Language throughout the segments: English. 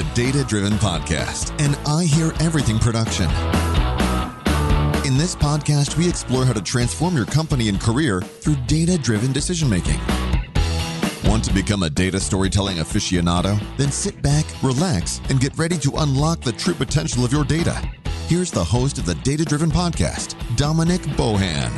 the Data Driven Podcast, an I Hear Everything production. In this podcast, we explore how to transform your company and career through data driven decision making. Want to become a data storytelling aficionado? Then sit back, relax, and get ready to unlock the true potential of your data. Here's the host of the Data Driven Podcast, Dominic Bohan.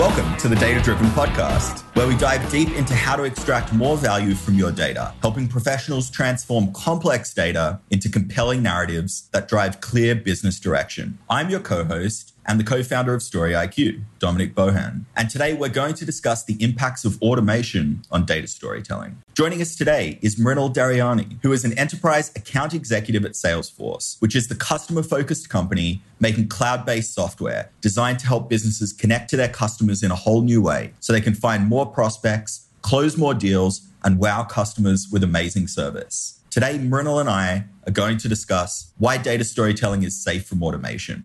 Welcome to the Data Driven Podcast, where we dive deep into how to extract more value from your data, helping professionals transform complex data into compelling narratives that drive clear business direction. I'm your co host and the co founder of Story IQ, Dominic Bohan. And today we're going to discuss the impacts of automation on data storytelling. Joining us today is Mrinal Daryani, who is an enterprise account executive at Salesforce, which is the customer focused company making cloud based software designed to help businesses connect to their customers in a whole new way so they can find more prospects, close more deals, and wow customers with amazing service. Today, Mrinal and I are going to discuss why data storytelling is safe from automation.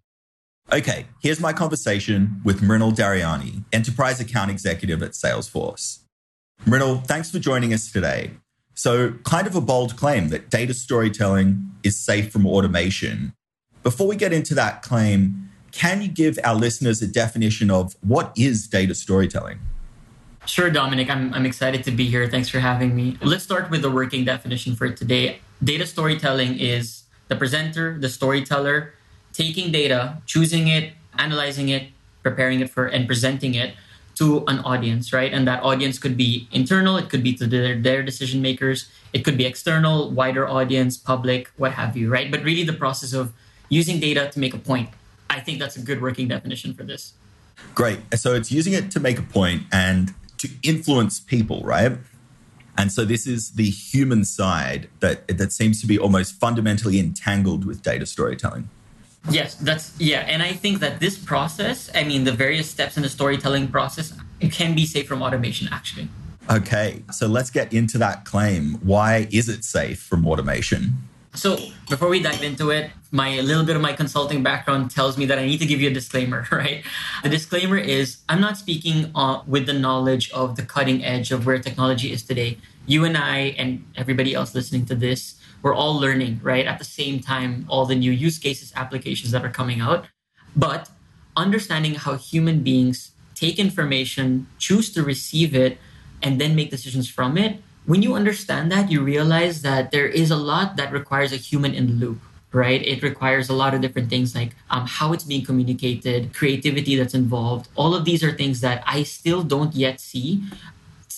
Okay, here's my conversation with Mrinal Daryani, Enterprise Account Executive at Salesforce. Mrinal, thanks for joining us today. So, kind of a bold claim that data storytelling is safe from automation. Before we get into that claim, can you give our listeners a definition of what is data storytelling? Sure, Dominic. I'm, I'm excited to be here. Thanks for having me. Let's start with the working definition for today. Data storytelling is the presenter, the storyteller, taking data, choosing it, analyzing it, preparing it for, and presenting it to an audience, right? And that audience could be internal, it could be to their, their decision makers, it could be external, wider audience, public, what have you, right? But really the process of using data to make a point. I think that's a good working definition for this. Great. So it's using it to make a point and to influence people, right? And so this is the human side that that seems to be almost fundamentally entangled with data storytelling. Yes, that's yeah, and I think that this process, I mean, the various steps in the storytelling process, it can be safe from automation. Actually. Okay, so let's get into that claim. Why is it safe from automation? So before we dive into it, my little bit of my consulting background tells me that I need to give you a disclaimer, right? The disclaimer is I'm not speaking uh, with the knowledge of the cutting edge of where technology is today. You and I and everybody else listening to this we're all learning, right? At the same time, all the new use cases, applications that are coming out. But understanding how human beings take information, choose to receive it, and then make decisions from it. When you understand that, you realize that there is a lot that requires a human in the loop right? It requires a lot of different things like um, how it's being communicated, creativity that's involved. All of these are things that I still don't yet see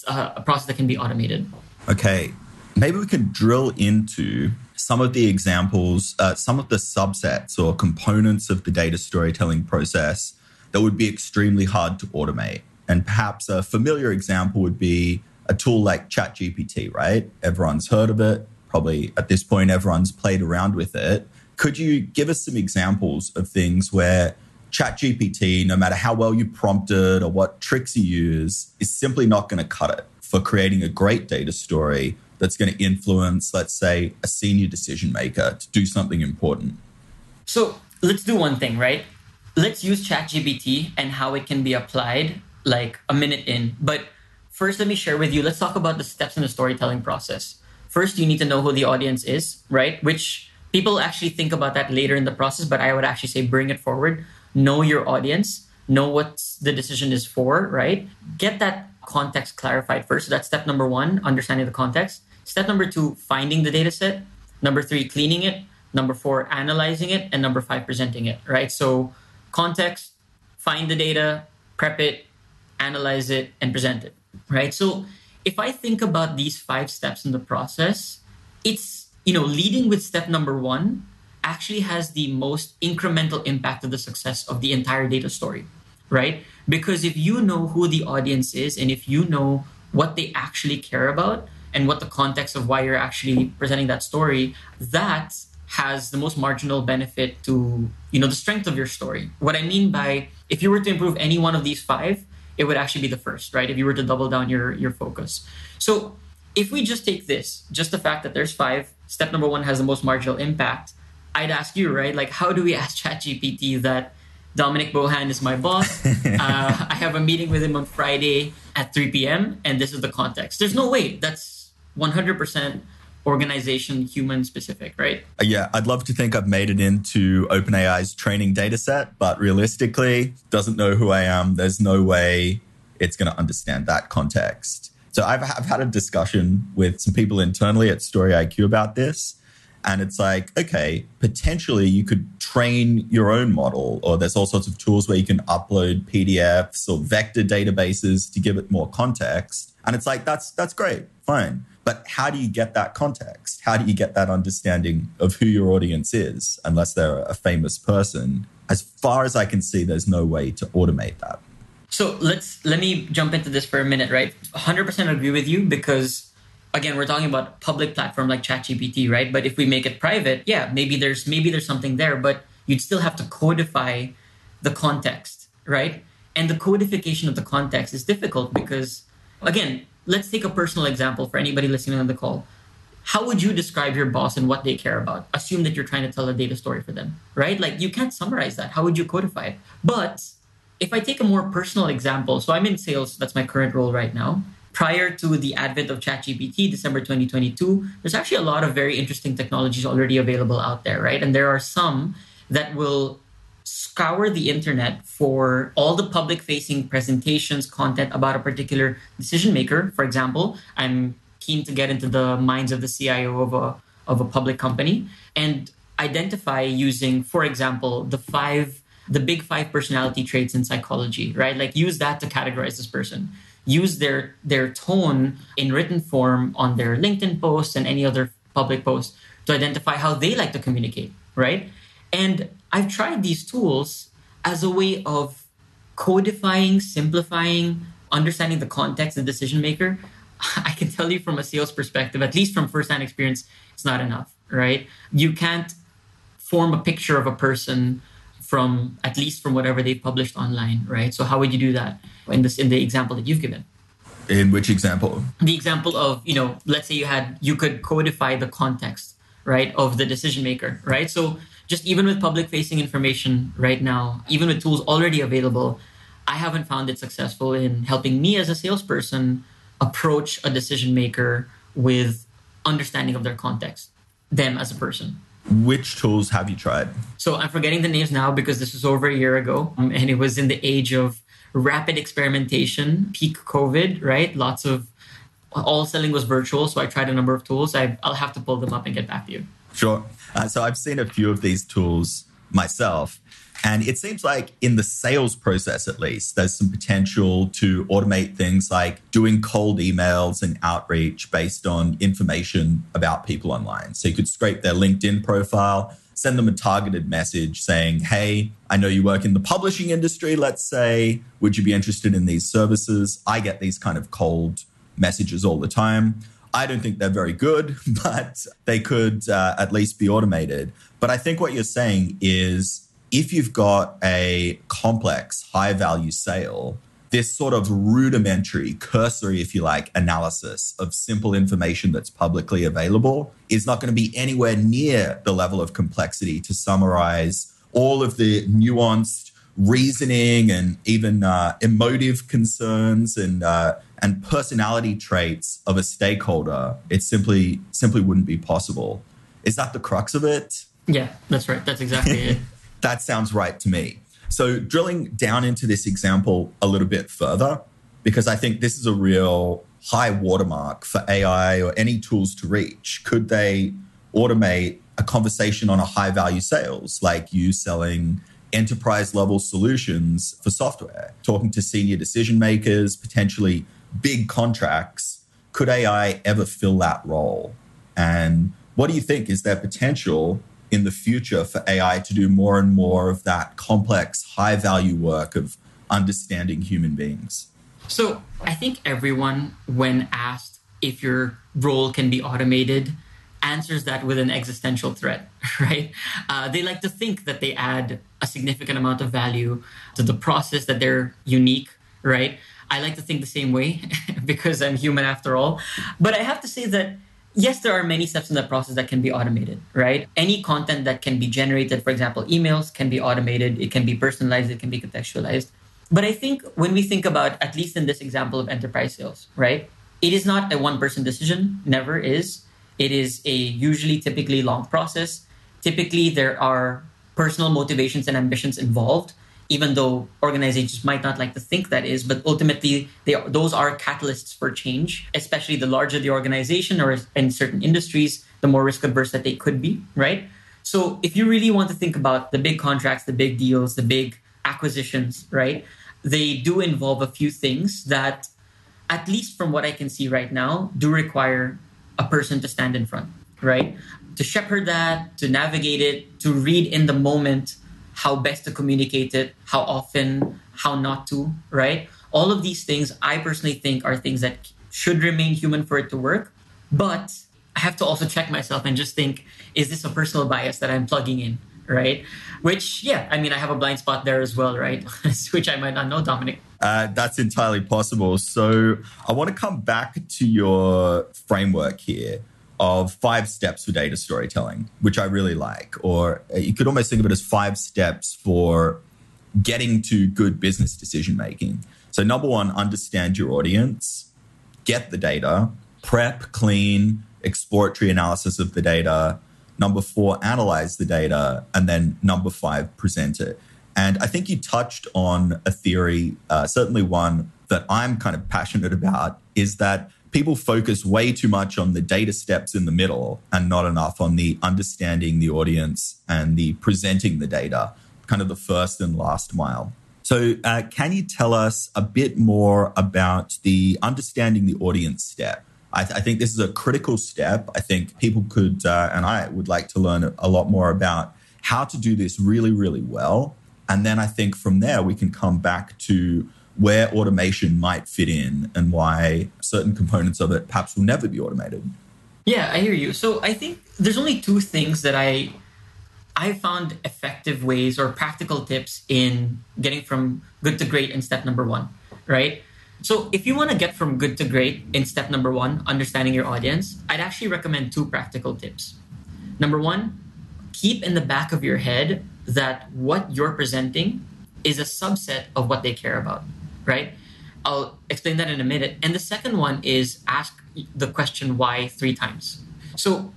uh, a process that can be automated. Okay maybe we could drill into some of the examples, uh, some of the subsets or components of the data storytelling process that would be extremely hard to automate. And perhaps a familiar example would be a tool like ChatGPT, right? Everyone's heard of it. Probably at this point, everyone's played around with it. Could you give us some examples of things where ChatGPT, no matter how well you prompt it or what tricks you use, is simply not going to cut it for creating a great data story that's going to influence, let's say, a senior decision maker to do something important? So let's do one thing, right? Let's use ChatGPT and how it can be applied like a minute in. But first, let me share with you, let's talk about the steps in the storytelling process. First, you need to know who the audience is, right? Which people actually think about that later in the process, but I would actually say bring it forward. Know your audience, know what the decision is for, right? Get that context clarified first. So that's step number one, understanding the context. Step number two, finding the data set. Number three, cleaning it. Number four, analyzing it. And number five, presenting it, right? So context, find the data, prep it, analyze it, and present it, right? So if I think about these five steps in the process, it's, you know, leading with step number one actually has the most incremental impact of the success of the entire data story, right? Because if you know who the audience is and if you know what they actually care about, and what the context of why you're actually presenting that story, that has the most marginal benefit to you know the strength of your story. What I mean by if you were to improve any one of these five, it would actually be the first, right? If you were to double down your your focus. So if we just take this, just the fact that there's five, step number one has the most marginal impact. I'd ask you, right? Like, how do we ask ChatGPT that Dominic Bohan is my boss? uh, I have a meeting with him on Friday at 3 p.m. and this is the context. There's no way. That's 100% organization human specific, right? Uh, yeah, I'd love to think I've made it into OpenAI's training data set, but realistically, doesn't know who I am. There's no way it's going to understand that context. So I've, I've had a discussion with some people internally at Story IQ about this. And it's like, okay, potentially you could train your own model, or there's all sorts of tools where you can upload PDFs or vector databases to give it more context. And it's like, that's that's great, fine. But how do you get that context? How do you get that understanding of who your audience is, unless they're a famous person? As far as I can see, there's no way to automate that. So let's let me jump into this for a minute, right? 100% agree with you because again, we're talking about public platform like ChatGPT, right? But if we make it private, yeah, maybe there's maybe there's something there, but you'd still have to codify the context, right? And the codification of the context is difficult because again, let's take a personal example for anybody listening on the call. How would you describe your boss and what they care about? Assume that you're trying to tell a data story for them, right? Like you can't summarize that. How would you codify it? But if I take a more personal example, so I'm in sales, that's my current role right now. Prior to the advent of ChatGPT, December 2022, there's actually a lot of very interesting technologies already available out there, right? And there are some that will scour the internet for all the public facing presentations, content about a particular decision maker. For example, I'm keen to get into the minds of the CIO of a, of a public company and identify using, for example, the five the big five personality traits in psychology, right? Like use that to categorize this person. Use their their tone in written form on their LinkedIn posts and any other public posts to identify how they like to communicate, right? And I've tried these tools as a way of codifying, simplifying, understanding the context, of the decision maker. I can tell you from a sales perspective, at least from firsthand experience, it's not enough, right? You can't form a picture of a person from at least from whatever they've published online, right? So how would you do that in this in the example that you've given? In which example? The example of, you know, let's say you had you could codify the context, right, of the decision maker, right? So just even with public facing information right now, even with tools already available, I haven't found it successful in helping me as a salesperson approach a decision maker with understanding of their context, them as a person. Which tools have you tried? So I'm forgetting the names now because this was over a year ago um, and it was in the age of rapid experimentation, peak COVID, right? Lots of all selling was virtual. So I tried a number of tools. I, will have to pull them up and get back to you. Sure. Uh, so I've seen a few of these tools myself. And it seems like in the sales process, at least, there's some potential to automate things like doing cold emails and outreach based on information about people online. So you could scrape their LinkedIn profile, send them a targeted message saying, Hey, I know you work in the publishing industry, let's say. Would you be interested in these services? I get these kind of cold messages all the time. I don't think they're very good, but they could uh, at least be automated. But I think what you're saying is if you've got a complex, high value sale, this sort of rudimentary, cursory, if you like, analysis of simple information that's publicly available is not going to be anywhere near the level of complexity to summarize all of the nuanced reasoning and even uh, emotive concerns and uh, and personality traits of a stakeholder, it simply simply wouldn't be possible. Is that the crux of it? Yeah, that's right. That's exactly it. that sounds right to me. So drilling down into this example a little bit further, because I think this is a real high watermark for AI or any tools to reach. Could they automate a conversation on a high value sales, like you selling enterprise level solutions for software, talking to senior decision makers, potentially big contracts, could AI ever fill that role? And what do you think is there potential in the future for AI to do more and more of that complex, high value work of understanding human beings? So I think everyone, when asked if your role can be automated, answers that with an existential threat, right? Uh, they like to think that they add a significant amount of value to the process, that they're unique, right? I like to think the same way because I'm human after all. But I have to say that yes, there are many steps in the process that can be automated, right? Any content that can be generated, for example, emails can be automated, it can be personalized, it can be contextualized. But I think when we think about, at least in this example of enterprise sales, right? it is not a one person decision, never is. It is a usually typically long process. Typically, there are personal motivations and ambitions involved, even though organizations might not like to think that is. But ultimately, they are, those are catalysts for change, especially the larger the organization or in certain industries, the more risk averse that they could be, right? So if you really want to think about the big contracts, the big deals, the big acquisitions, right? They do involve a few things that, at least from what I can see right now, do require a person to stand in front, right? To shepherd that, to navigate it, to read in the moment how best to communicate it, how often, how not to, right? All of these things I personally think are things that should remain human for it to work. But I have to also check myself and just think, is this a personal bias that I'm plugging in? Right. Which, yeah, I mean, I have a blind spot there as well, right? Which I might not know, Dominic. Uh, that's entirely possible. So I want to come back to your framework here of five steps for data storytelling, which I really like. Or you could almost think of it as five steps for getting to good business decision making. So, number one, understand your audience, get the data, prep, clean, exploratory analysis of the data. Number four, analyze the data. And then number five, present it. And I think you touched on a theory, uh, certainly one that I'm kind of passionate about, is that people focus way too much on the data steps in the middle and not enough on the understanding the audience and the presenting the data, kind of the first and last mile. So, uh, can you tell us a bit more about the understanding the audience step? I, th- I think this is a critical step. I think people could, uh, and I would like to learn a lot more about how to do this really, really well. And then I think from there, we can come back to where automation might fit in and why certain components of it perhaps will never be automated. Yeah, I hear you. So I think there's only two things that I I found effective ways or practical tips in getting from good to great in step number 1, right? So if you want to get from good to great in step number 1, understanding your audience, I'd actually recommend two practical tips. Number 1, keep in the back of your head that what you're presenting is a subset of what they care about right? I'll explain that in a minute. And the second one is ask the question why three times. So,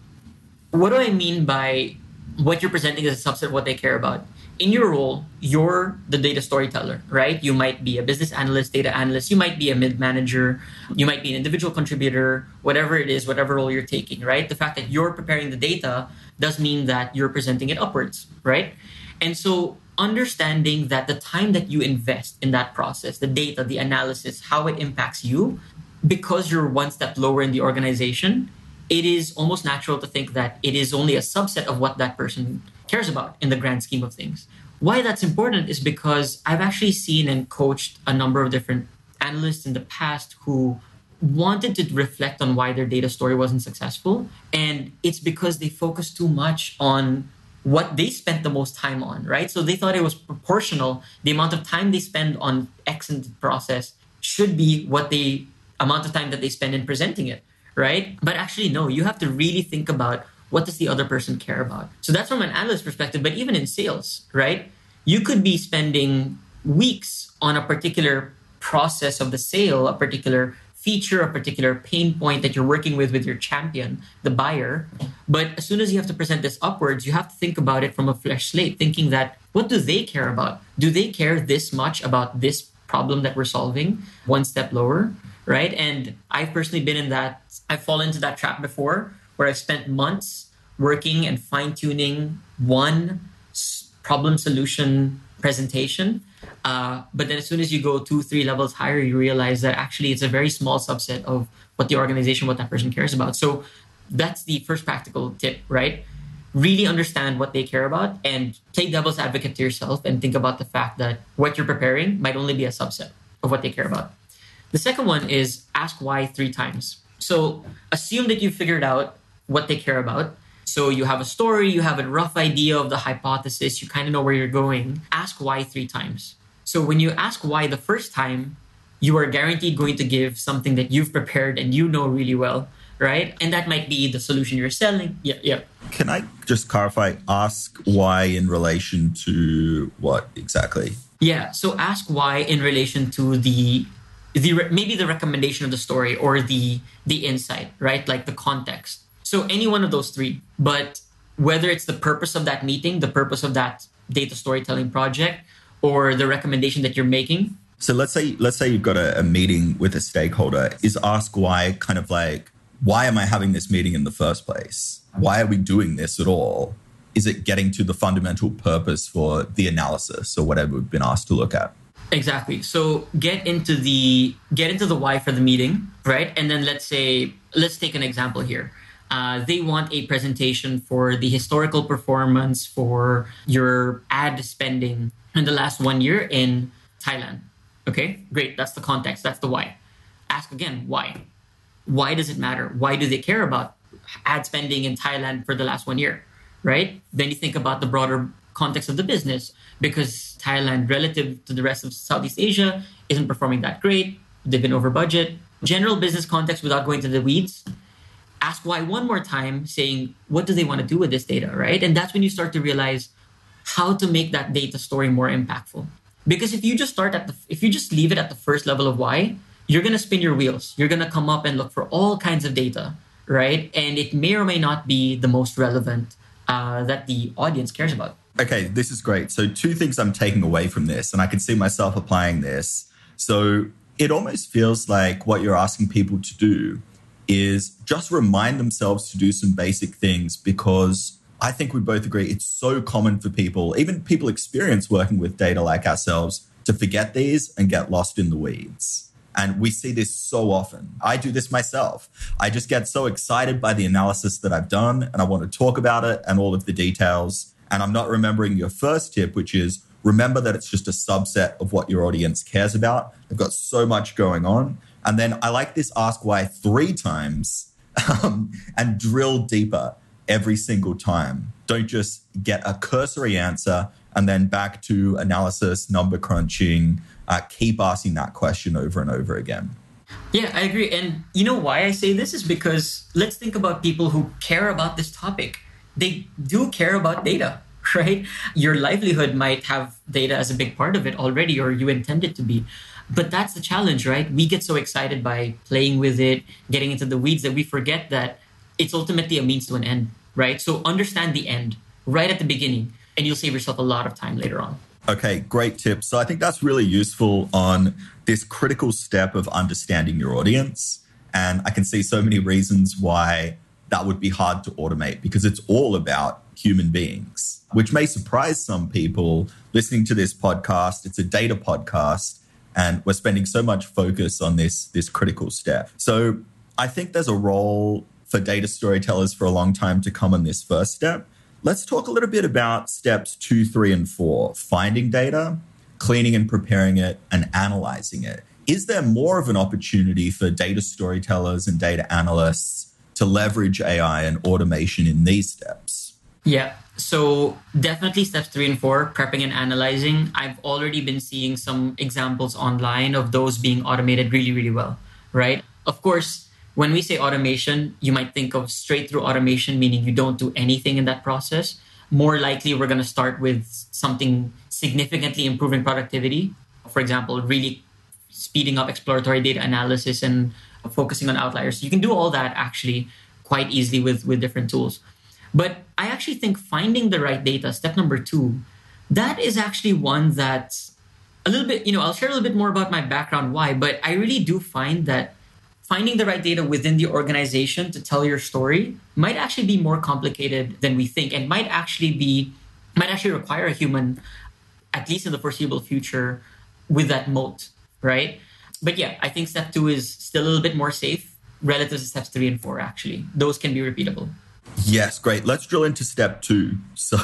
what do I mean by what you're presenting is a subset of what they care about? In your role, you're the data storyteller, right? You might be a business analyst, data analyst, you might be a mid manager, you might be an individual contributor, whatever it is, whatever role you're taking, right? The fact that you're preparing the data does mean that you're presenting it upwards, right? And so understanding that the time that you invest in that process, the data, the analysis, how it impacts you, because you're one step lower in the organization, it is almost natural to think that it is only a subset of what that person cares about in the grand scheme of things. Why that's important is because I've actually seen and coached a number of different analysts in the past who wanted to reflect on why their data story wasn't successful. And it's because they focused too much on what they spent the most time on, right? So they thought it was proportional. The amount of time they spend on X the process should be what the amount of time that they spend in presenting it, right? But actually, no, you have to really think about what does the other person care about. So that's from an analyst perspective, but even in sales, right? You could be spending weeks on a particular process of the sale, a particular feature, a particular pain point that you're working with with your champion, the buyer. But as soon as you have to present this upwards, you have to think about it from a fresh slate, thinking that what do they care about? Do they care this much about this problem that we're solving one step lower? Right. And I've personally been in that, I've fallen into that trap before where I've spent months working and fine tuning one problem solution presentation uh, but then as soon as you go two, three levels higher, you realize that actually it's a very small subset of what the organization, what that person cares about. So that's the first practical tip, right? Really understand what they care about and play devil's advocate to yourself and think about the fact that what you're preparing might only be a subset of what they care about. The second one is ask why three times. So assume that you've figured out what they care about. So you have a story, you have a rough idea of the hypothesis, you kind of know where you're going. Ask why three times. So when you ask why the first time, you are guaranteed going to give something that you've prepared and you know really well, right? And that might be the solution you're selling. Yeah, yeah. Can I just clarify? Ask why in relation to what exactly? Yeah. So ask why in relation to the the maybe the recommendation of the story or the the insight, right? Like the context. So any one of those three, but whether it's the purpose of that meeting, the purpose of that data storytelling project, or the recommendation that you're making. So let's say let's say you've got a, a meeting with a stakeholder. Is ask why kind of like why am I having this meeting in the first place? Why are we doing this at all? Is it getting to the fundamental purpose for the analysis or whatever we've been asked to look at? Exactly. So get into the get into the why for the meeting, right? And then let's say let's take an example here. Uh, they want a presentation for the historical performance for your ad spending in the last one year in Thailand. Okay, great. That's the context. That's the why. Ask again, why? Why does it matter? Why do they care about ad spending in Thailand for the last one year? Right? Then you think about the broader context of the business because Thailand, relative to the rest of Southeast Asia, isn't performing that great. They've been over budget. General business context without going to the weeds ask why one more time, saying, what do they want to do with this data, right? And that's when you start to realize how to make that data story more impactful. Because if you just start at the, if you just leave it at the first level of why, you're going to spin your wheels. You're going to come up and look for all kinds of data, right? And it may or may not be the most relevant uh, that the audience cares about. Okay, this is great. So, two things I'm taking away from this, and I can see myself applying this. So, it almost feels like what you're asking people to do is just remind themselves to do some basic things because I think we both agree it's so common for people, even people experienced working with data like ourselves, to forget these and get lost in the weeds. And we see this so often. I do this myself. I just get so excited by the analysis that I've done and I want to talk about it and all of the details. And I'm not remembering your first tip, which is remember that it's just a subset of what your audience cares about. They've got so much going on. And then I like this ask why three times um, and drill deeper every single time. Don't just get a cursory answer and then back to analysis, number crunching. Uh, keep asking that question over and over again. Yeah, I agree. And you know why I say this is because let's think about people who care about this topic. They do care about data, right? Your livelihood might have data as a big part of it already, or you intend it to be. But that's the challenge, right? We get so excited by playing with it, getting into the weeds that we forget that it's ultimately a means to an end, right? So understand the end right at the beginning, and you'll save yourself a lot of time later on. Okay, great tip. So I think that's really useful on this critical step of understanding your audience. And I can see so many reasons why that would be hard to automate because it's all about human beings, which may surprise some people listening to this podcast. It's a data podcast and we're spending so much focus on this this critical step. So i think there's a role for data storytellers for a long time to come on this first step. Let's talk a little bit about steps two three and four finding data cleaning and preparing it and analyzing it. Is there more of an opportunity for data storytellers and data analysts to leverage ai and automation in these steps? Yeah so definitely steps three and four, prepping and analyzing. I've already been seeing some examples online of those being automated really, really well, right? Of course, when we say automation, you might think of straight through automation, meaning you don't do anything in that process. More likely, we're going to start with something significantly improving productivity. For example, really speeding up exploratory data analysis and focusing on outliers. You can do all that actually quite easily with, with different tools. But I actually think finding the right data, step number two, that is actually one that's a little bit, you know, I'll share a little bit more about my background, why, but I really do find that finding the right data within the organization to tell your story might actually be more complicated than we think and might actually be, might actually require a human, at least in the foreseeable future, with that moat, right? But yeah, I think step two is still a little bit more safe relative to steps three and four, actually. Those can be repeatable. Yes, great. Let's drill into step two. So,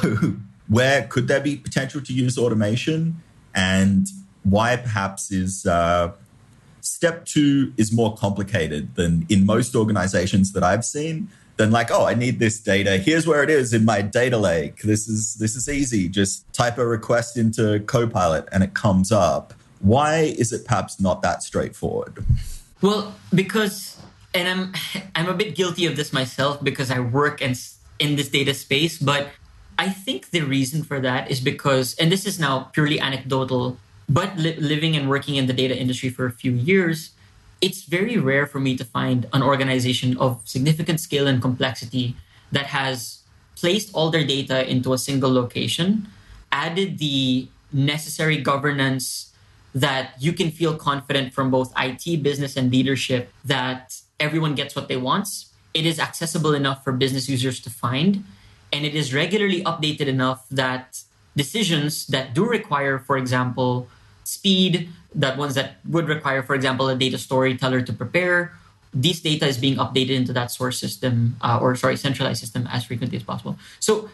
where could there be potential to use automation, and why perhaps is uh, step two is more complicated than in most organizations that I've seen? Than like, oh, I need this data. Here's where it is in my data lake. This is this is easy. Just type a request into Copilot and it comes up. Why is it perhaps not that straightforward? Well, because and I'm I'm a bit guilty of this myself because I work in in this data space, but I think the reason for that is because and this is now purely anecdotal But li- living and working in the data industry for a few years, it's very rare for me to find an organization of significant scale and complexity that has placed all their data into a single location, added the necessary governance that you can feel confident from both IT, business, and leadership that everyone gets what they want. It is accessible enough for business users to find, and it is regularly updated enough that decisions that do require, for example, speed, that ones that would require, for example, a data storyteller to prepare, this data is being updated into that source system uh, or sorry, centralized system as frequently as possible. So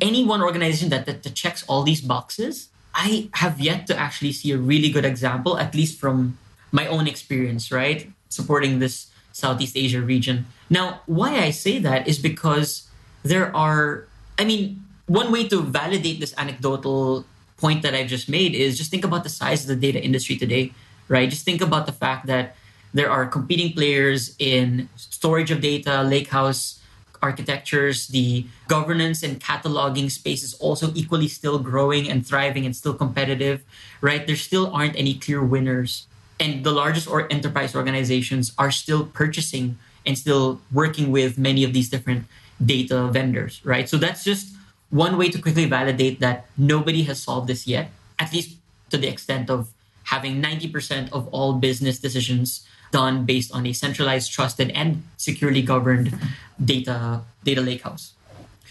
any one organization that, that, that checks all these boxes, I have yet to actually see a really good example, at least from my own experience, right? Supporting this Southeast Asia region. Now, why I say that is because there are, I mean, one way to validate this anecdotal point that I've just made is just think about the size of the data industry today, right? Just think about the fact that there are competing players in storage of data, lakehouse architectures, the governance and cataloging space is also equally still growing and thriving and still competitive, right? There still aren't any clear winners. And the largest or enterprise organizations are still purchasing and still working with many of these different data vendors, right? So that's just one way to quickly validate that nobody has solved this yet, at least to the extent of having 90% of all business decisions done based on a centralized, trusted, and securely governed data data lakehouse.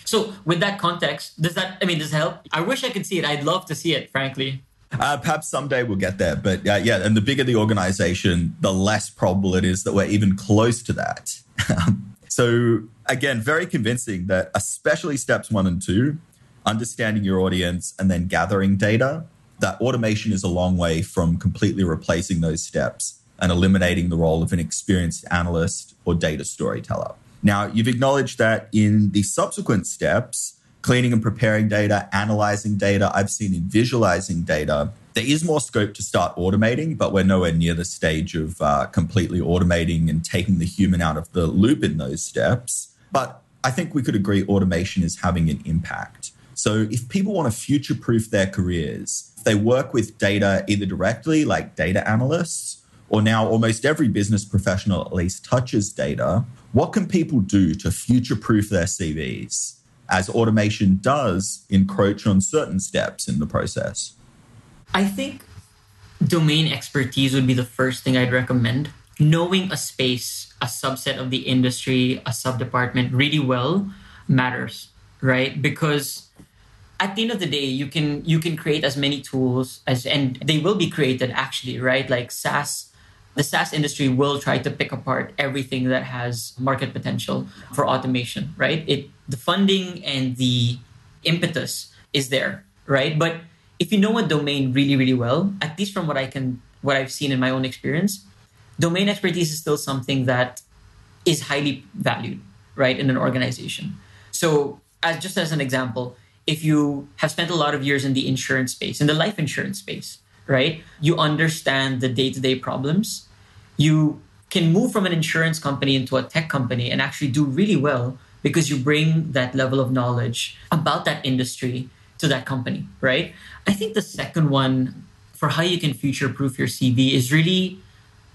So, with that context, does that I mean does help? I wish I could see it. I'd love to see it, frankly. Uh, perhaps someday we'll get there, but uh, yeah, and the bigger the organization, the less probable it is that we're even close to that. So, again, very convincing that especially steps one and two, understanding your audience and then gathering data, that automation is a long way from completely replacing those steps and eliminating the role of an experienced analyst or data storyteller. Now, you've acknowledged that in the subsequent steps, cleaning and preparing data, analyzing data, I've seen in visualizing data, there is more scope to start automating, but we're nowhere near the stage of uh, completely automating and taking the human out of the loop in those steps. But I think we could agree automation is having an impact. So if people want to future proof their careers, they work with data either directly, like data analysts, or now almost every business professional at least touches data. What can people do to future proof their CVs as automation does encroach on certain steps in the process? I think domain expertise would be the first thing I'd recommend. Knowing a space, a subset of the industry, a sub department really well matters, right? Because at the end of the day, you can you can create as many tools as and they will be created actually, right? Like SaaS, the SaaS industry will try to pick apart everything that has market potential for automation, right? It the funding and the impetus is there, right? But if you know a domain really, really well, at least from what I can, what I've seen in my own experience, domain expertise is still something that is highly valued, right, in an organization. So, as just as an example, if you have spent a lot of years in the insurance space, in the life insurance space, right, you understand the day-to-day problems. You can move from an insurance company into a tech company and actually do really well because you bring that level of knowledge about that industry to that company, right? I think the second one for how you can future proof your CV is really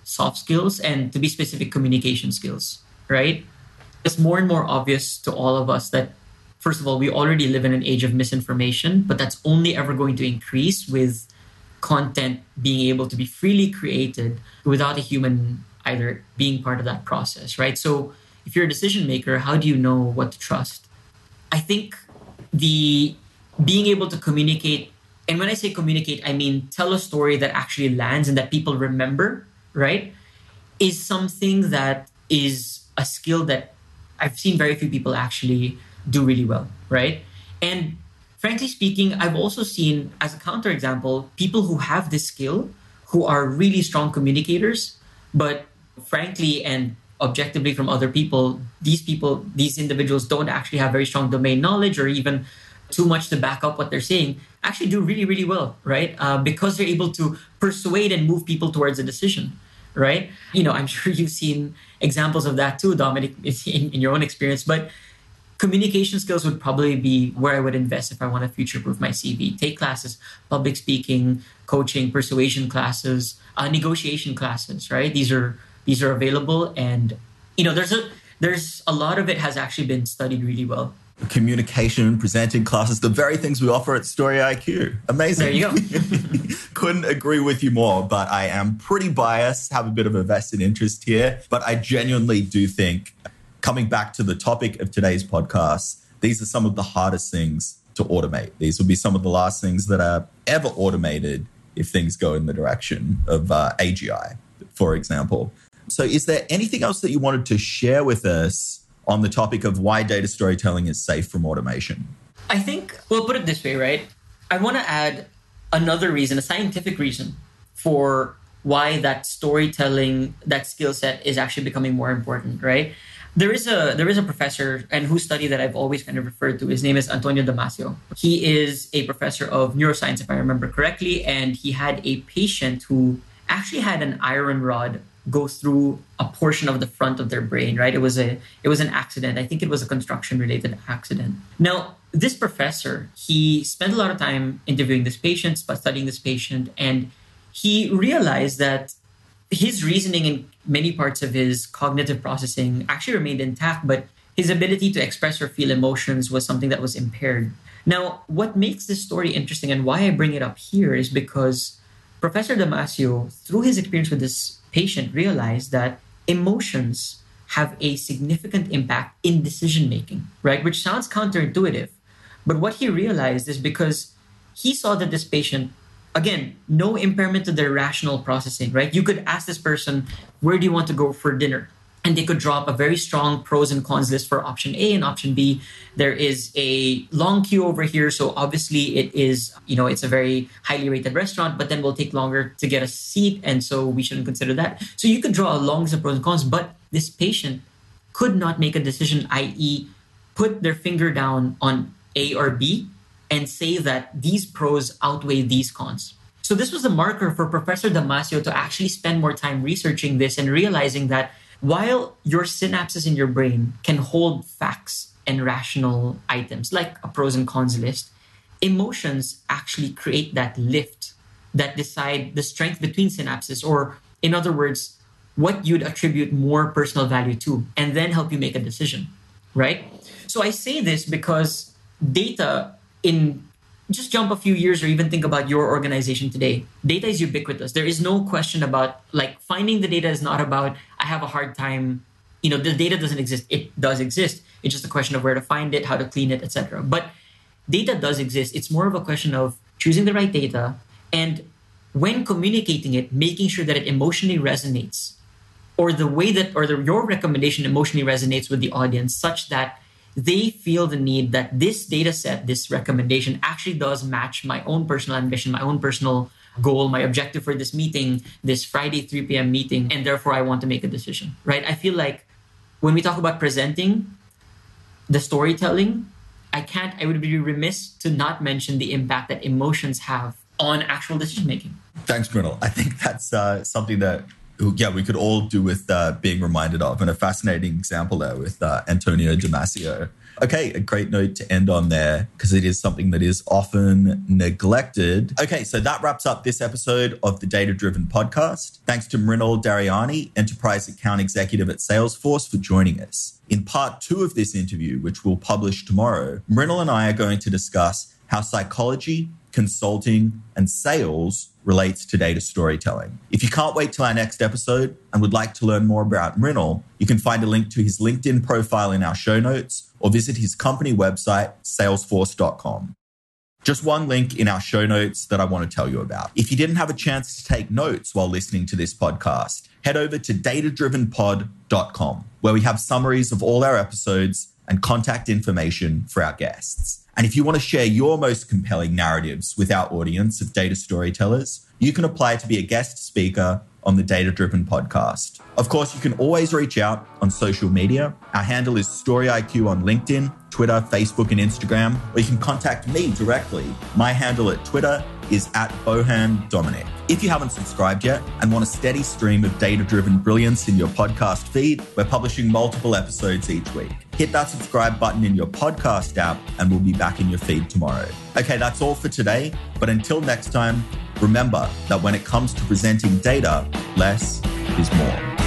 soft skills and to be specific, communication skills, right? It's more and more obvious to all of us that, first of all, we already live in an age of misinformation, but that's only ever going to increase with content being able to be freely created without a human either being part of that process, right? So if you're a decision maker, how do you know what to trust? I think the being able to communicate and when i say communicate i mean tell a story that actually lands and that people remember right is something that is a skill that i've seen very few people actually do really well right and frankly speaking i've also seen as a counterexample people who have this skill who are really strong communicators but frankly and objectively from other people these people these individuals don't actually have very strong domain knowledge or even too much to back up what they're saying actually do really really well right? Uh, because they're able to persuade and move people towards a decision right? You know i'm sure you've seen examples of that too dominic in, in your own experience but communication skills would probably be where I would invest if I want to future proof my CV. Take classes, public speaking, coaching, persuasion classes, uh, negotiation classes, right? These are these are available and you know there's a there's a lot of it has actually been studied really well communication, presenting classes, the very things we offer at Story IQ. Amazing. There you go. Couldn't agree with you more, but I am pretty biased, have a bit of a vested interest here. But I genuinely do think, coming back to the topic of today's podcast, these are some of the hardest things to automate. These will be some of the last things that are ever automated if things go in the direction of uh, AGI, for example. So, is there anything else that you wanted to share with us on the topic of why data storytelling is safe from automation? I think, well, put it this way, right? I want to add another reason, a scientific reason for why that storytelling, that skill set is actually becoming more important, right? There is a there is a professor and whose study that I've always kind of referred to. His name is Antonio Damasio. He is a professor of neuroscience, if I remember correctly, and he had a patient who actually had an iron rod go through a portion of the front of their brain right it was a it was an accident i think it was a construction related accident now this professor he spent a lot of time interviewing this patient studying this patient and he realized that his reasoning in many parts of his cognitive processing actually remained intact but his ability to express or feel emotions was something that was impaired now what makes this story interesting and why i bring it up here is because Professor Damasio, through his experience with this patient realized that emotions have a significant impact in decision making, right? Which sounds counterintuitive. But what he realized is because he saw that this patient, again, no impairment to their rational processing, right? You could ask this person, where do you want to go for dinner? and they could drop a very strong pros and cons list for option A and option B. There is a long queue over here, so obviously it is, you know, it's a very highly rated restaurant, but then we'll take longer to get a seat, and so we shouldn't consider that. So you could draw a long list of pros and cons, but this patient could not make a decision, i.e., put their finger down on A or B and say that these pros outweigh these cons. So this was a marker for Professor Damasio to actually spend more time researching this and realizing that while your synapses in your brain can hold facts and rational items like a pros and cons list, emotions actually create that lift that decide the strength between synapses, or in other words, what you'd attribute more personal value to, and then help you make a decision, right? So I say this because data in just jump a few years or even think about your organization today data is ubiquitous. There is no question about like finding the data is not about i have a hard time you know the data doesn't exist. It does exist. It's just a question of where to find it how to clean it etc but data does exist. It's more of a question of choosing the right data and when communicating it making sure that it emotionally resonates or the way that or the, your recommendation emotionally resonates with the audience such that they feel the need that this data set, this recommendation actually does match my own personal ambition, my own personal goal, my objective for this meeting, this Friday 3 p.m. meeting, and therefore I want to make a decision, right? I feel like when we talk about presenting the storytelling, I can't, I would be remiss to not mention the impact that emotions have on actual decision making. Thanks, Mrinal. I think that's uh, something that yeah, we could all do with uh, being reminded of, and a fascinating example there with uh, Antonio Damasio. Okay, a great note to end on there because it is something that is often neglected. Okay, so that wraps up this episode of the Data Driven Podcast. Thanks to Mrinal Daryani, Enterprise Account Executive at Salesforce, for joining us. In part two of this interview, which we'll publish tomorrow, Mrinal and I are going to discuss how psychology, consulting, and sales relates today to data storytelling. If you can't wait till our next episode and would like to learn more about Mrinal, you can find a link to his LinkedIn profile in our show notes or visit his company website, salesforce.com. Just one link in our show notes that I want to tell you about. If you didn't have a chance to take notes while listening to this podcast, head over to datadrivenpod.com, where we have summaries of all our episodes and contact information for our guests. And if you want to share your most compelling narratives with our audience of data storytellers, you can apply to be a guest speaker on the Data Driven podcast. Of course, you can always reach out on social media. Our handle is StoryIQ on LinkedIn, Twitter, Facebook, and Instagram, or you can contact me directly. My handle at Twitter is at Bohan Dominic. If you haven't subscribed yet and want a steady stream of data driven brilliance in your podcast feed, we're publishing multiple episodes each week. Hit that subscribe button in your podcast app, and we'll be back in your feed tomorrow. Okay, that's all for today. But until next time, remember that when it comes to presenting data, less is more.